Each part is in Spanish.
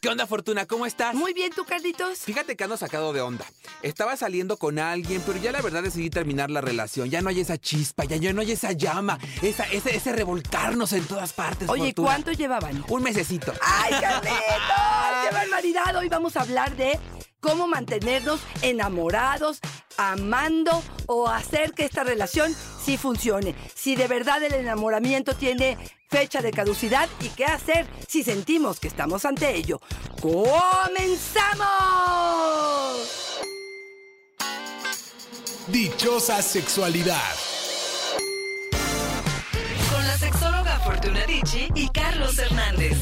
¿Qué onda, Fortuna? ¿Cómo estás? Muy bien, ¿tú, Carlitos? Fíjate que ando sacado de onda. Estaba saliendo con alguien, pero ya la verdad decidí terminar la relación. Ya no hay esa chispa, ya, ya no hay esa llama, esa, ese, ese revolcarnos en todas partes. Oye, Fortuna. ¿cuánto llevaban? Un mesecito. ¡Ay, Carlitos! ¡Qué barbaridad! Hoy vamos a hablar de cómo mantenernos enamorados, amando o hacer que esta relación sí funcione. Si de verdad el enamoramiento tiene fecha de caducidad y qué hacer si sentimos que estamos ante ello. ¡Comenzamos! Dichosa sexualidad. Con la sexóloga Fortuna Dicci y Carlos Hernández.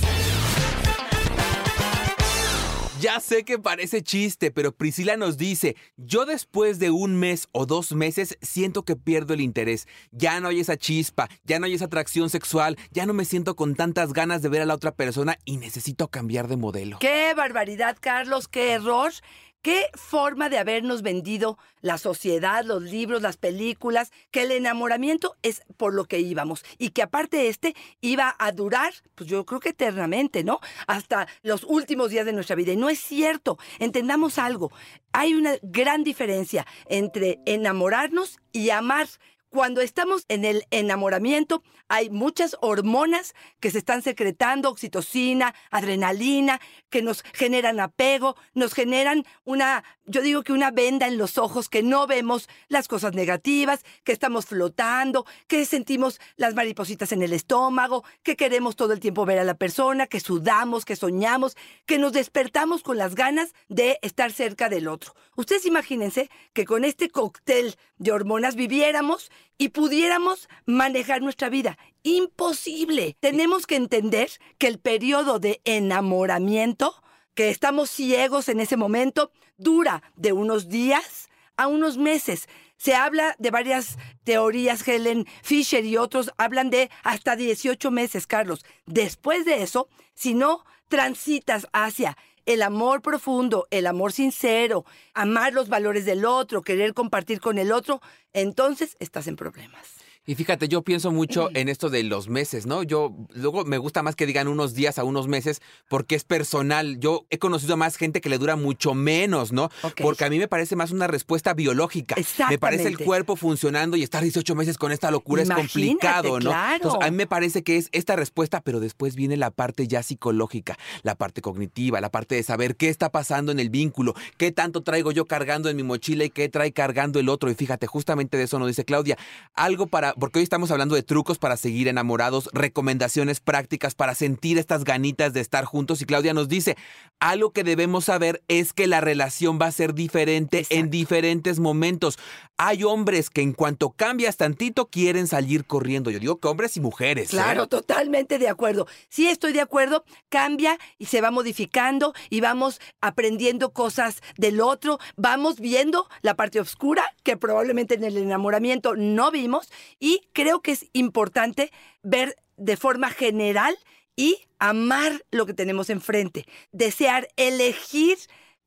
Ya sé que parece chiste, pero Priscila nos dice, yo después de un mes o dos meses siento que pierdo el interés. Ya no hay esa chispa, ya no hay esa atracción sexual, ya no me siento con tantas ganas de ver a la otra persona y necesito cambiar de modelo. ¡Qué barbaridad, Carlos! ¡Qué error! ¿Qué forma de habernos vendido la sociedad, los libros, las películas? Que el enamoramiento es por lo que íbamos y que aparte este iba a durar, pues yo creo que eternamente, ¿no? Hasta los últimos días de nuestra vida. Y no es cierto. Entendamos algo. Hay una gran diferencia entre enamorarnos y amar. Cuando estamos en el enamoramiento, hay muchas hormonas que se están secretando, oxitocina, adrenalina, que nos generan apego, nos generan una, yo digo que una venda en los ojos, que no vemos las cosas negativas, que estamos flotando, que sentimos las maripositas en el estómago, que queremos todo el tiempo ver a la persona, que sudamos, que soñamos, que nos despertamos con las ganas de estar cerca del otro. Ustedes imagínense que con este cóctel de hormonas viviéramos y pudiéramos manejar nuestra vida. Imposible. Tenemos que entender que el periodo de enamoramiento, que estamos ciegos en ese momento, dura de unos días a unos meses. Se habla de varias teorías, Helen Fisher y otros hablan de hasta 18 meses, Carlos. Después de eso, si no transitas hacia el amor profundo, el amor sincero, amar los valores del otro, querer compartir con el otro, entonces estás en problemas. Y fíjate, yo pienso mucho en esto de los meses, ¿no? Yo luego me gusta más que digan unos días a unos meses porque es personal. Yo he conocido a más gente que le dura mucho menos, ¿no? Porque a mí me parece más una respuesta biológica. Me parece el cuerpo funcionando y estar 18 meses con esta locura es complicado, ¿no? claro. Entonces, a mí me parece que es esta respuesta, pero después viene la parte ya psicológica, la parte cognitiva, la parte de saber qué está pasando en el vínculo, qué tanto traigo yo cargando en mi mochila y qué trae cargando el otro. Y fíjate, justamente de eso nos dice Claudia, algo para, porque hoy estamos hablando de trucos para seguir enamorados, recomendaciones prácticas para sentir estas ganitas de estar juntos. Y Claudia nos dice, algo que debemos saber es que la relación va a ser diferente en diferentes momentos. Hay hombres que en cuanto cambias tantito quieren salir corriendo. Yo digo que hombres y mujeres. ¿eh? Claro, totalmente de acuerdo. Sí estoy de acuerdo, cambia y se va modificando y vamos aprendiendo cosas del otro, vamos viendo la parte oscura que probablemente en el enamoramiento no vimos y creo que es importante ver de forma general y amar lo que tenemos enfrente, desear elegir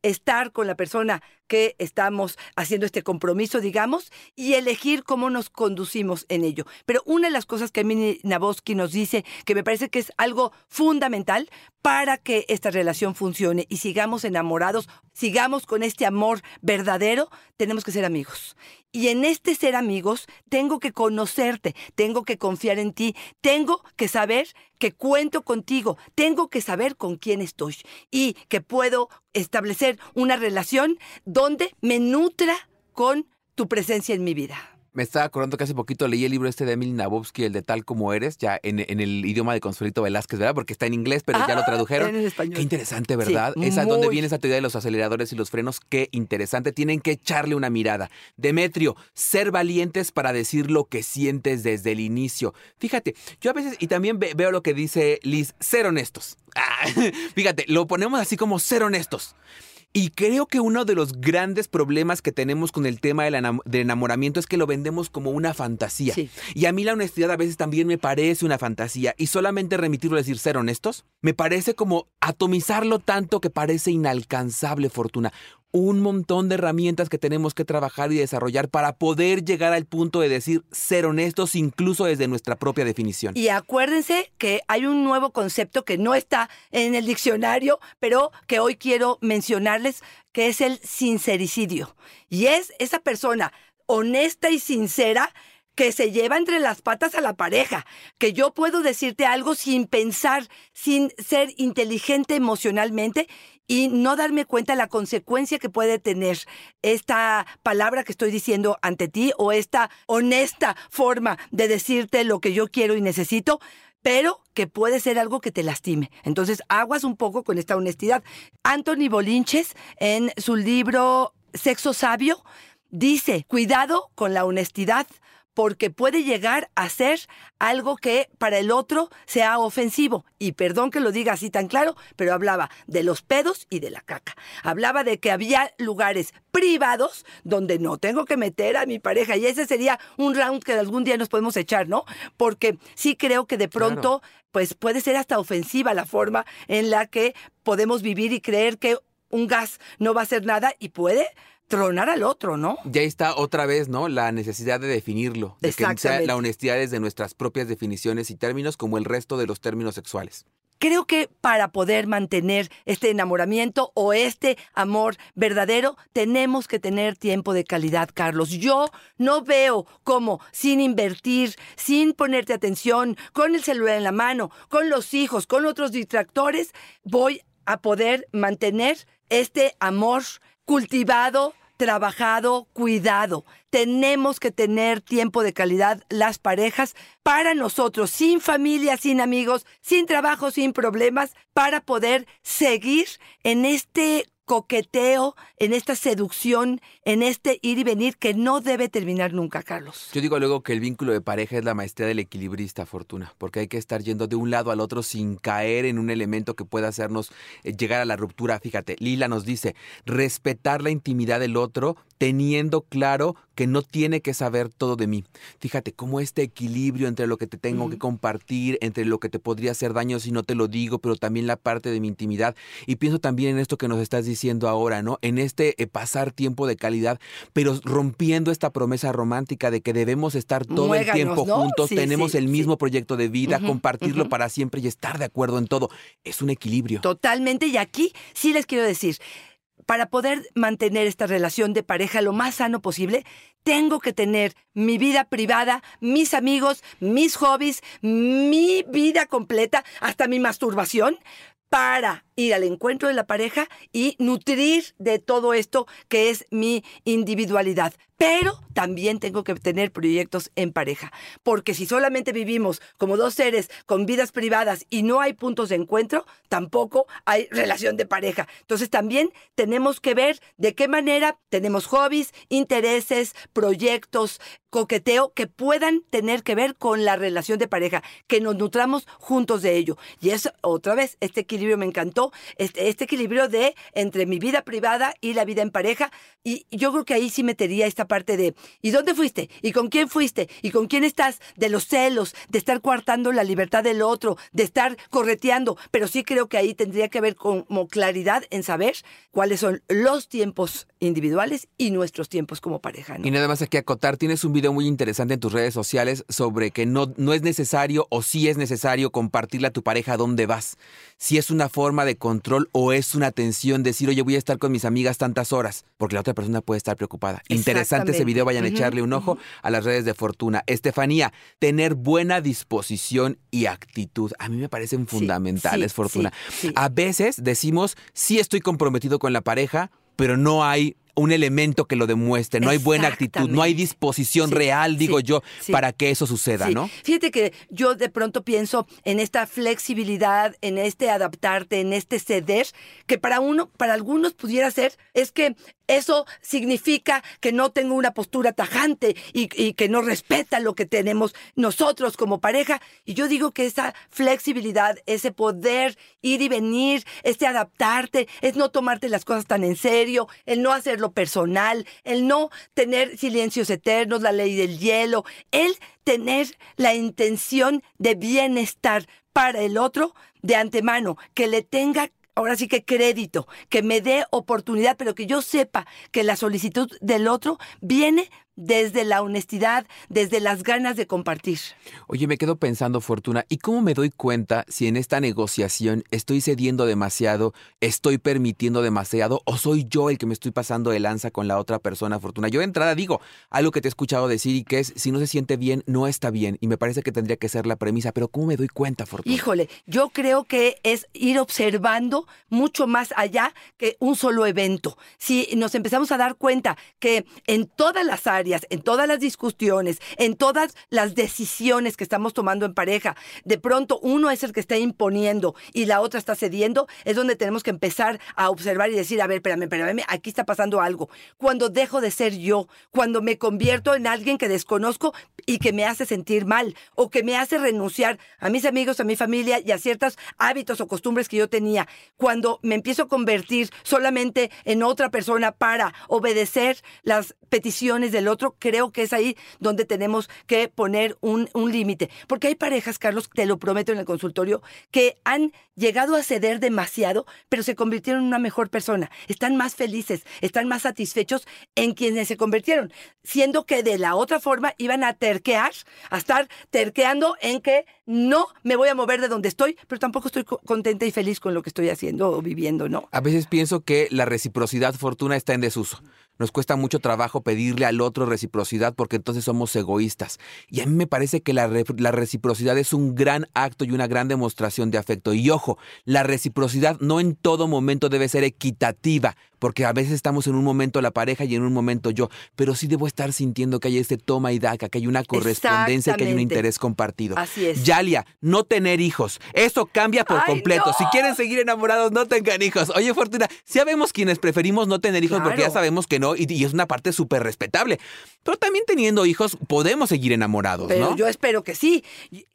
estar con la persona que estamos haciendo este compromiso, digamos, y elegir cómo nos conducimos en ello. Pero una de las cosas que Mini Naboski nos dice, que me parece que es algo fundamental para que esta relación funcione y sigamos enamorados, sigamos con este amor verdadero, tenemos que ser amigos. Y en este ser amigos, tengo que conocerte, tengo que confiar en ti, tengo que saber que cuento contigo, tengo que saber con quién estoy y que puedo establecer una relación donde me nutra con tu presencia en mi vida. Me estaba acordando que hace poquito leí el libro este de Emily Nabovsky, el de Tal como eres, ya en, en el idioma de Consuelito Velázquez, ¿verdad? Porque está en inglés, pero ya lo Ah, tradujeron. en español. Qué interesante, ¿verdad? Sí, Esa donde muy. viene esa teoría de los aceleradores y los frenos, qué interesante. Tienen que echarle una mirada. Demetrio, ser valientes para decir lo que sientes desde el inicio. Fíjate, yo a veces, y también ve- veo lo que dice Liz, ser honestos. Ah, fíjate, lo ponemos así como ser honestos. Y creo que uno de los grandes problemas que tenemos con el tema del enam- del enamoramiento es que lo vendemos como una fantasía. Sí. Y a mí la honestidad a veces también me parece una fantasía. Y solamente remitirlo a decir ser honestos, me parece como atomizarlo tanto que parece inalcanzable, Fortuna. Un montón de herramientas que tenemos que trabajar y desarrollar para poder llegar al punto de decir ser honestos incluso desde nuestra propia definición. Y acuérdense que hay un nuevo concepto que no está en el diccionario, pero que hoy quiero mencionarles, que es el sincericidio. Y es esa persona honesta y sincera que se lleva entre las patas a la pareja, que yo puedo decirte algo sin pensar, sin ser inteligente emocionalmente y no darme cuenta de la consecuencia que puede tener esta palabra que estoy diciendo ante ti o esta honesta forma de decirte lo que yo quiero y necesito pero que puede ser algo que te lastime. Entonces, aguas un poco con esta honestidad. Anthony Bolinches, en su libro Sexo Sabio, dice, cuidado con la honestidad, porque puede llegar a ser algo que para el otro sea ofensivo. Y perdón que lo diga así tan claro, pero hablaba de los pedos y de la caca. Hablaba de que había lugares privados donde no tengo que meter a mi pareja. Y ese sería un round que algún día nos podemos echar, ¿no? Porque sí creo que de pronto, pues puede ser hasta ofensiva la forma en la que podemos vivir y creer que un gas no va a hacer nada y puede tronar al otro, ¿no? Ya está otra vez, ¿no? La necesidad de definirlo, de que sea la honestidad desde nuestras propias definiciones y términos como el resto de los términos sexuales. Creo que para poder mantener este enamoramiento o este amor verdadero, tenemos que tener tiempo de calidad, Carlos. Yo no veo cómo sin invertir, sin ponerte atención, con el celular en la mano, con los hijos, con otros distractores, voy a poder mantener este amor cultivado, trabajado, cuidado. Tenemos que tener tiempo de calidad las parejas para nosotros, sin familia, sin amigos, sin trabajo, sin problemas, para poder seguir en este coqueteo, en esta seducción, en este ir y venir que no debe terminar nunca, Carlos. Yo digo luego que el vínculo de pareja es la maestría del equilibrista, Fortuna, porque hay que estar yendo de un lado al otro sin caer en un elemento que pueda hacernos eh, llegar a la ruptura. Fíjate, Lila nos dice, respetar la intimidad del otro teniendo claro que no tiene que saber todo de mí. Fíjate cómo este equilibrio entre lo que te tengo que compartir, entre lo que te podría hacer daño si no te lo digo, pero también la parte de mi intimidad. Y pienso también en esto que nos estás diciendo ahora, ¿no? En este eh, pasar tiempo de calidad, pero rompiendo esta promesa romántica de que debemos estar todo el tiempo juntos, tenemos el mismo proyecto de vida, compartirlo para siempre y estar de acuerdo en todo. Es un equilibrio. Totalmente. Y aquí sí les quiero decir, para poder mantener esta relación de pareja lo más sano posible, tengo que tener mi vida privada, mis amigos, mis hobbies, mi vida completa, hasta mi masturbación, para ir al encuentro de la pareja y nutrir de todo esto que es mi individualidad. Pero también tengo que tener proyectos en pareja, porque si solamente vivimos como dos seres con vidas privadas y no hay puntos de encuentro, tampoco hay relación de pareja. Entonces también tenemos que ver de qué manera tenemos hobbies, intereses, proyectos, coqueteo que puedan tener que ver con la relación de pareja, que nos nutramos juntos de ello. Y eso, otra vez, este equilibrio me encantó, este, este equilibrio de entre mi vida privada y la vida en pareja. Y yo creo que ahí sí metería esta parte de, ¿y dónde fuiste? ¿Y con quién fuiste? ¿Y con quién estás? De los celos, de estar coartando la libertad del otro, de estar correteando. Pero sí creo que ahí tendría que haber como claridad en saber cuáles son los tiempos individuales y nuestros tiempos como pareja. Y nada más aquí acotar, tienes un video muy interesante en tus redes sociales sobre que no, no es necesario o sí es necesario compartirle a tu pareja dónde vas. Si es una forma de control o es una tensión decir, oye, voy a estar con mis amigas tantas horas, porque la otra persona puede estar preocupada. Interesante ese video, vayan a echarle un ojo a las redes de Fortuna. Estefanía, tener buena disposición y actitud. A mí me parecen fundamentales, Fortuna. a veces decimos, sí estoy comprometido con la pareja, pero no hay un elemento que lo demuestre, no hay buena actitud, no hay disposición real, digo yo, para que eso suceda, ¿no? Fíjate que yo de pronto pienso en esta flexibilidad, en este adaptarte, en este ceder, que para uno, para algunos pudiera ser, es que eso significa que no tengo una postura tajante y, que no respeta lo que tenemos nosotros como pareja. Y yo digo que esa flexibilidad, ese poder ir y venir, este adaptarte, es no tomarte las cosas tan en serio, el no hacerlo personal, el no tener silencios eternos, la ley del hielo, el tener la intención de bienestar para el otro de antemano, que le tenga ahora sí que crédito, que me dé oportunidad, pero que yo sepa que la solicitud del otro viene desde la honestidad, desde las ganas de compartir. Oye, me quedo pensando, Fortuna, ¿y cómo me doy cuenta si en esta negociación estoy cediendo demasiado, estoy permitiendo demasiado o soy yo el que me estoy pasando de lanza con la otra persona, Fortuna? Yo de entrada digo algo que te he escuchado decir y que es, si no se siente bien, no está bien. Y me parece que tendría que ser la premisa, pero ¿cómo me doy cuenta, Fortuna? Híjole, yo creo que es ir observando mucho más allá que un solo evento. Si nos empezamos a dar cuenta que en todas las áreas, en todas las discusiones, en todas las decisiones que estamos tomando en pareja, de pronto uno es el que está imponiendo y la otra está cediendo, es donde tenemos que empezar a observar y decir, a ver, espérame, espérame, aquí está pasando algo. Cuando dejo de ser yo, cuando me convierto en alguien que desconozco y que me hace sentir mal o que me hace renunciar a mis amigos, a mi familia y a ciertos hábitos o costumbres que yo tenía, cuando me empiezo a convertir solamente en otra persona para obedecer las peticiones del otro, creo que es ahí donde tenemos que poner un, un límite. Porque hay parejas, Carlos, te lo prometo en el consultorio, que han llegado a ceder demasiado, pero se convirtieron en una mejor persona. Están más felices, están más satisfechos en quienes se convirtieron, siendo que de la otra forma iban a terquear, a estar terqueando en que no me voy a mover de donde estoy, pero tampoco estoy contenta y feliz con lo que estoy haciendo o viviendo, ¿no? A veces pienso que la reciprocidad fortuna está en desuso. Nos cuesta mucho trabajo pedirle al otro reciprocidad porque entonces somos egoístas. Y a mí me parece que la, la, reciprocidad es un gran acto y una gran demostración de afecto. Y ojo, la reciprocidad no en todo momento debe ser equitativa, porque a veces estamos en un momento la pareja y en un momento yo, pero sí debo estar sintiendo que hay este toma y daca, que hay una correspondencia, que hay un interés compartido. Así es. Yalia, no tener hijos, eso cambia por Ay, completo. no. Si quieren seguir enamorados, no tengan hijos. Oye, Fortuna, sí sabemos quienes preferimos no tener hijos porque ya sabemos que no, y, y es una parte súper respetable. Pero también teniendo hijos, podemos seguir enamorados, Pero ¿no? yo espero que sí.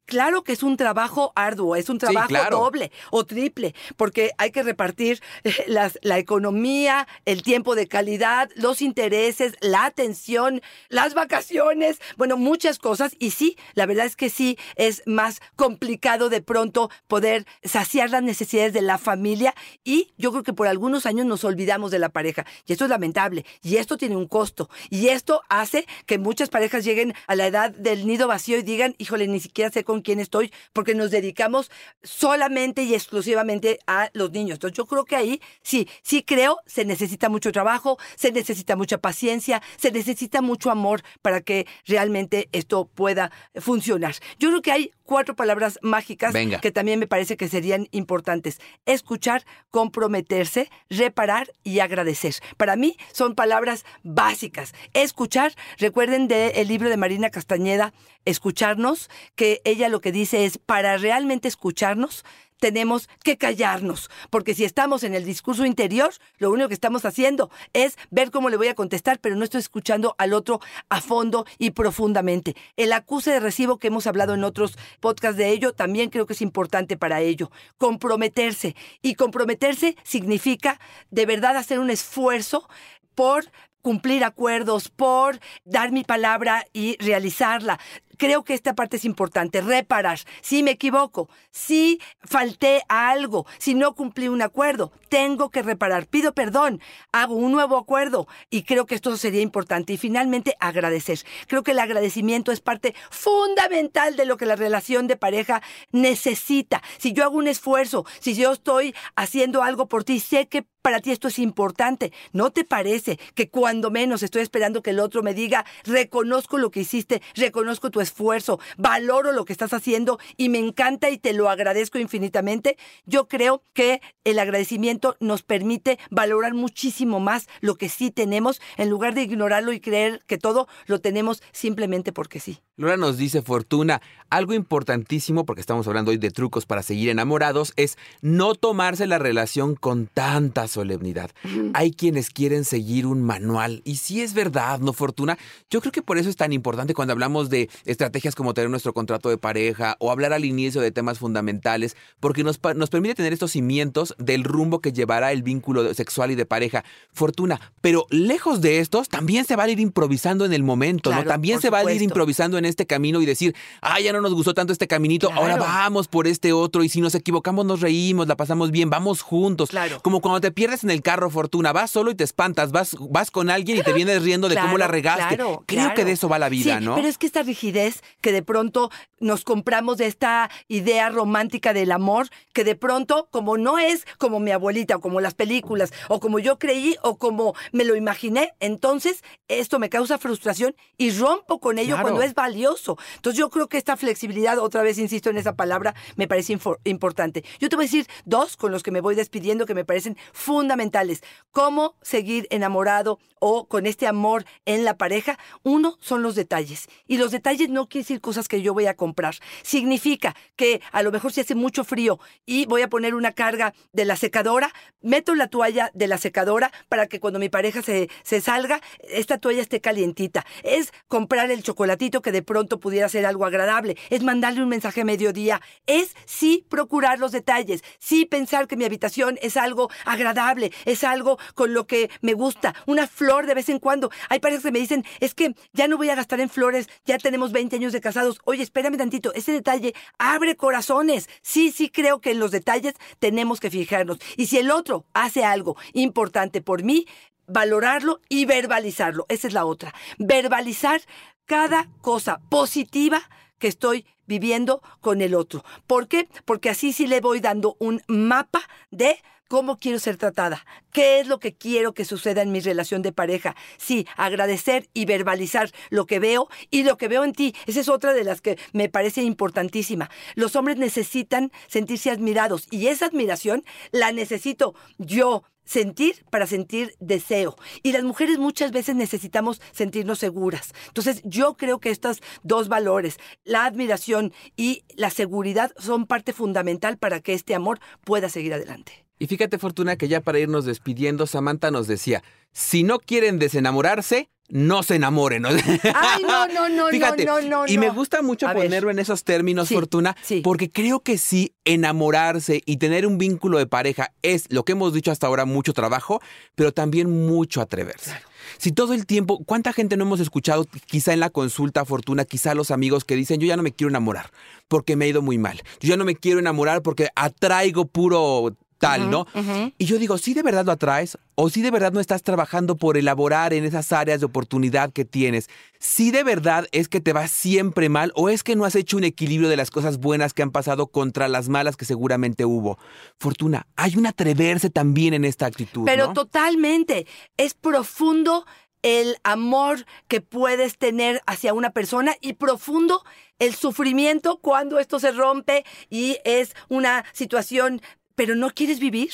Claro que es un trabajo arduo, es un trabajo claro. doble o triple, porque hay que repartir eh, las- la economía, el tiempo de calidad, los intereses, la atención, las vacaciones, bueno, muchas cosas. Y sí, la verdad es que sí, es más complicado de pronto poder saciar las necesidades de la familia y yo creo que por algunos años nos olvidamos de la pareja. Y esto es lamentable. Y esto tiene un costo. Y esto hace que muchas parejas lleguen a la edad del nido vacío y digan, híjole, ni siquiera sé con quién estoy, porque nos dedicamos solamente y exclusivamente a los niños. Entonces yo creo que ahí sí, sí creo, se necesita mucho trabajo, se necesita mucha paciencia, se necesita mucho amor para que realmente esto pueda funcionar. Yo creo que hay cuatro palabras mágicas Venga. que también me parece que serían importantes. Escuchar, comprometerse, reparar y agradecer. Para mí son palabras básicas. Escuchar, recuerden del libro de Marina Castañeda, Escucharnos, que ella lo que dice es, para realmente escucharnos, tenemos que callarnos, porque si estamos en el discurso interior, lo único que estamos haciendo es ver cómo le voy a contestar, pero no estoy escuchando al otro a fondo y profundamente. El acuse de recibo que hemos hablado en otros podcasts de ello, también creo que es importante para ello. Comprometerse. Y comprometerse significa de verdad hacer un esfuerzo por cumplir acuerdos, por dar mi palabra y realizarla. Creo que esta parte es importante, reparar. Si me equivoco, si falté a algo, si no cumplí un acuerdo, tengo que reparar. Pido perdón, hago un nuevo acuerdo y creo que esto sería importante. Y finalmente, agradecer. Creo que el agradecimiento es parte fundamental de lo que la relación de pareja necesita. Si yo hago un esfuerzo, si yo estoy haciendo algo por ti, sé que para ti esto es importante. ¿No te parece que cuando menos estoy esperando que el otro me diga, reconozco lo que hiciste, reconozco tu esfuerzo, valoro lo que estás haciendo y me encanta y te lo agradezco infinitamente? Yo creo que el agradecimiento nos permite valorar muchísimo más lo que sí tenemos en lugar de ignorarlo y creer que todo lo tenemos simplemente porque sí. Laura nos dice, Fortuna, algo importantísimo, porque estamos hablando hoy de trucos para seguir enamorados, es no tomarse la relación con tanta solemnidad. Hay quienes quieren seguir un manual, y si es verdad, ¿no, Fortuna? Yo creo que por eso es tan importante cuando hablamos de estrategias como tener nuestro contrato de pareja o hablar al inicio de temas fundamentales, porque nos, nos permite tener estos cimientos del rumbo que llevará el vínculo sexual y de pareja. Fortuna, pero lejos de estos, también se va a ir improvisando en el momento, ¿no? También se va a ir improvisando en este camino y decir, ah, ya no nos gustó tanto este caminito, ahora vamos por este otro y si nos equivocamos nos reímos, la pasamos bien, vamos juntos. Claro. Como cuando te pierdes en el carro, Fortuna, vas solo y te espantas, vas, vas con alguien y te vienes riendo de cómo la regaste. claro, Creo que de eso va la vida, Sí, ¿no? Pero es que esta rigidez que de pronto nos compramos de esta idea romántica del amor, que de pronto, como no es como mi abuelita, o como las películas, o como yo creí, o como me lo imaginé, entonces esto me causa frustración y rompo con ello cuando es valioso. Entonces yo creo que esta flexibilidad, otra vez insisto en esa palabra, me parece importante. Yo te voy a decir dos con los que me voy despidiendo que me parecen fundamentales. Cómo seguir enamorado o con este amor en la pareja. Uno son los detalles. Y los detalles no quiere decir cosas que yo voy a comprar. Significa que a lo mejor si hace mucho frío y voy a poner una carga de la secadora, meto la toalla de la secadora para que cuando mi pareja se, se salga, esta toalla esté calientita. Es comprar el chocolatito que de pronto pudiera ser algo agradable. Es mandarle un mensaje a mediodía. Es sí procurar los detalles. Sí pensar que mi habitación es algo agradable. Es algo con lo que me gusta. Una flor de vez en cuando. Hay parejas que me dicen, es que ya no voy a gastar en flores. Ya tenemos 20 años de casados. Oye, espérame tantito. Ese detalle abre corazones. Sí, sí creo que en los detalles tenemos que fijarnos. Y si el otro hace algo importante por mí, valorarlo y verbalizarlo. Esa es la otra. Verbalizar cada cosa positiva que estoy viviendo con el otro. ¿Por qué? Porque así sí le voy dando un mapa de cómo quiero ser tratada, qué es lo que quiero que suceda en mi relación de pareja. Sí, agradecer y verbalizar lo que veo y lo que veo en ti. Esa es otra de las que me parece importantísima. Los hombres necesitan sentirse admirados y esa admiración la necesito yo sentir para sentir deseo. Y las mujeres muchas veces necesitamos sentirnos seguras. Entonces yo creo que estos dos valores, la admiración y la seguridad, son parte fundamental para que este amor pueda seguir adelante. Y fíjate, Fortuna, que ya para irnos despidiendo, Samantha nos decía, si no quieren desenamorarse, no se enamoren. Ay, no, no, no, Fíjate, no, no, no. y me gusta mucho A ver. ponerlo en esos términos, Sí, Fortuna, sí. porque creo que sí, enamorarse y tener un vínculo de pareja es lo que hemos dicho hasta ahora, mucho trabajo, pero también mucho atreverse. Si todo el tiempo, ¿cuánta gente no hemos escuchado, quizá en la consulta, Fortuna, quizá los amigos que dicen, yo ya no me quiero enamorar porque me ha ido muy mal, yo ya no me quiero enamorar porque atraigo puro tal, ¿no? Y yo digo, si de verdad lo atraes o si de verdad no estás trabajando por elaborar en esas áreas de oportunidad que tienes, si de verdad es que te va siempre mal o es que no has hecho un equilibrio de las cosas buenas que han pasado contra las malas que seguramente hubo. Fortuna, hay un atreverse también en esta actitud. Pero ¿no? totalmente. Es profundo el amor que puedes tener hacia una persona y profundo el sufrimiento cuando esto se rompe y es una situación, pero no quieres vivir.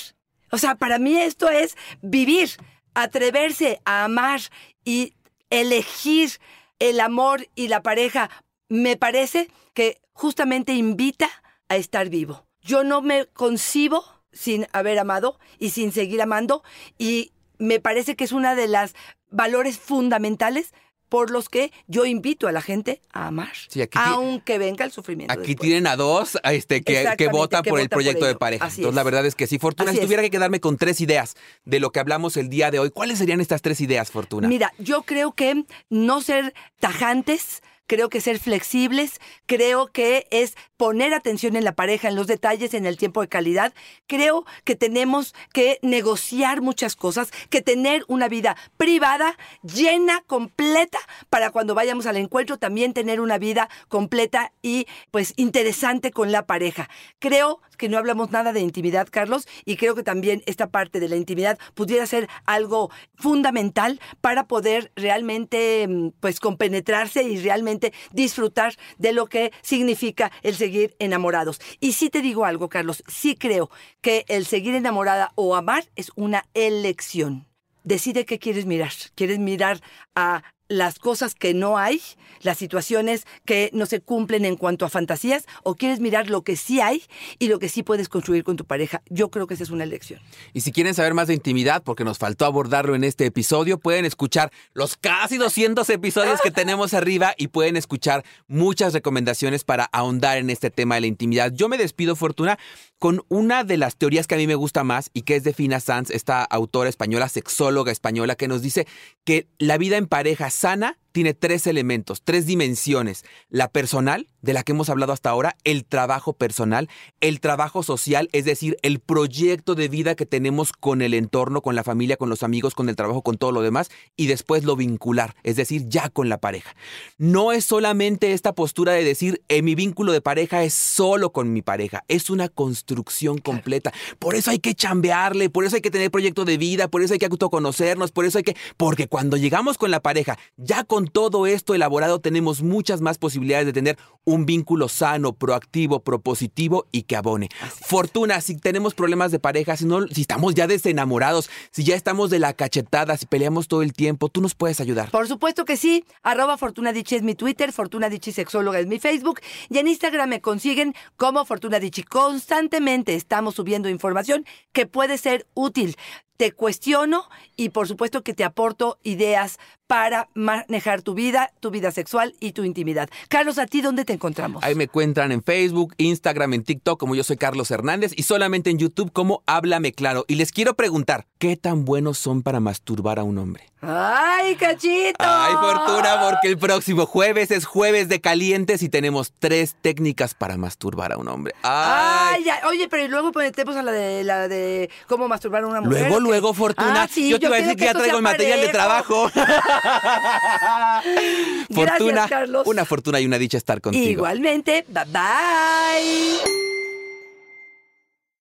O sea, para mí esto es vivir, atreverse a amar y elegir el amor y la pareja. Me parece que justamente invita a estar vivo. Yo no me concibo sin haber amado y sin seguir amando y me parece que es una de las valores fundamentales por los que yo invito a la gente a amar, Sí, aquí aunque venga el sufrimiento. Aquí después. tienen a dos este, que, que votan que por el por proyecto de pareja. Así Entonces, la verdad es que sí, Fortuna, Así si es. tuviera que quedarme con tres ideas de lo que hablamos el día de hoy, ¿cuáles serían estas tres ideas, Fortuna? Mira, yo creo que no ser tajantes, creo que ser flexibles, creo que es poner atención en la pareja, en los detalles, en el tiempo de calidad. Creo que tenemos que negociar muchas cosas, que tener una vida privada, llena, completa, para cuando vayamos al encuentro también tener una vida completa y pues interesante con la pareja. Creo que no hablamos nada de intimidad, Carlos, y creo que también esta parte de la intimidad pudiera ser algo fundamental para poder realmente mm, pues compenetrarse y realmente disfrutar de lo que significa el enamorados. Y sí te digo algo, Carlos, sí creo que el seguir enamorada o amar es una elección. Decide qué quieres mirar. ¿Quieres mirar a las cosas que no hay, las situaciones que no se cumplen en cuanto a fantasías, o quieres mirar lo que sí hay y lo que sí puedes construir con tu pareja. Yo creo que esa es una elección. Y si quieren saber más de intimidad, porque nos faltó abordarlo en este episodio, pueden escuchar los casi 200 episodios que tenemos arriba y pueden escuchar muchas recomendaciones para ahondar en este tema de la intimidad. Yo me despido, Fortuna, con una de las teorías que a mí me gusta más y que es de Fina Sanz, esta autora española, sexóloga española, que nos dice que la vida en pareja sana tiene tres elementos, tres dimensiones. La personal, de la que hemos hablado hasta ahora, el trabajo personal, el trabajo social, es decir, el proyecto de vida que tenemos con el entorno, con la familia, con los amigos, con el trabajo, con todo lo demás, y después lo vincular, es decir, ya con la pareja. No es solamente esta postura de decir, eh, mi vínculo de pareja es solo con mi pareja, es una construcción completa. Por eso hay que chambearle, por eso hay que tener proyecto de vida, por eso hay que autoconocernos, por eso hay que, porque cuando llegamos con la pareja, ya con todo esto elaborado tenemos muchas más posibilidades de tener un vínculo sano, proactivo, propositivo y que abone. Fortuna, si tenemos problemas de pareja, si, no, si estamos ya desenamorados, si ya estamos de la cachetada, si peleamos todo el tiempo, tú nos puedes ayudar. Por supuesto que sí. Arroba Fortuna Dichi es mi Twitter, Fortuna Dichi Sexóloga es mi Facebook y en Instagram me consiguen como Fortuna Dichi. Constantemente estamos subiendo información que puede ser útil te cuestiono y por supuesto que te aporto ideas para manejar tu vida, tu vida sexual y tu intimidad. Carlos, ¿a ti dónde te encontramos? Ahí me encuentran en Facebook, Instagram, en TikTok como yo soy Carlos Hernández y solamente en YouTube como Háblame Claro. Y les quiero preguntar, ¿qué tan buenos son para masturbar a un hombre? ¡Ay, cachito! ¡Ay, fortuna! Porque el próximo jueves es jueves de calientes y tenemos tres técnicas para masturbar a un hombre. ¡Ay! Ay, ya. Oye, pero y luego ponemos a la de la de cómo masturbar a una mujer. Luego, Fortuna. Ah, sí, yo te iba a decir que ya traigo el material de trabajo. fortuna. Carlos. Una fortuna y una dicha estar contigo. Igualmente. Bye bye.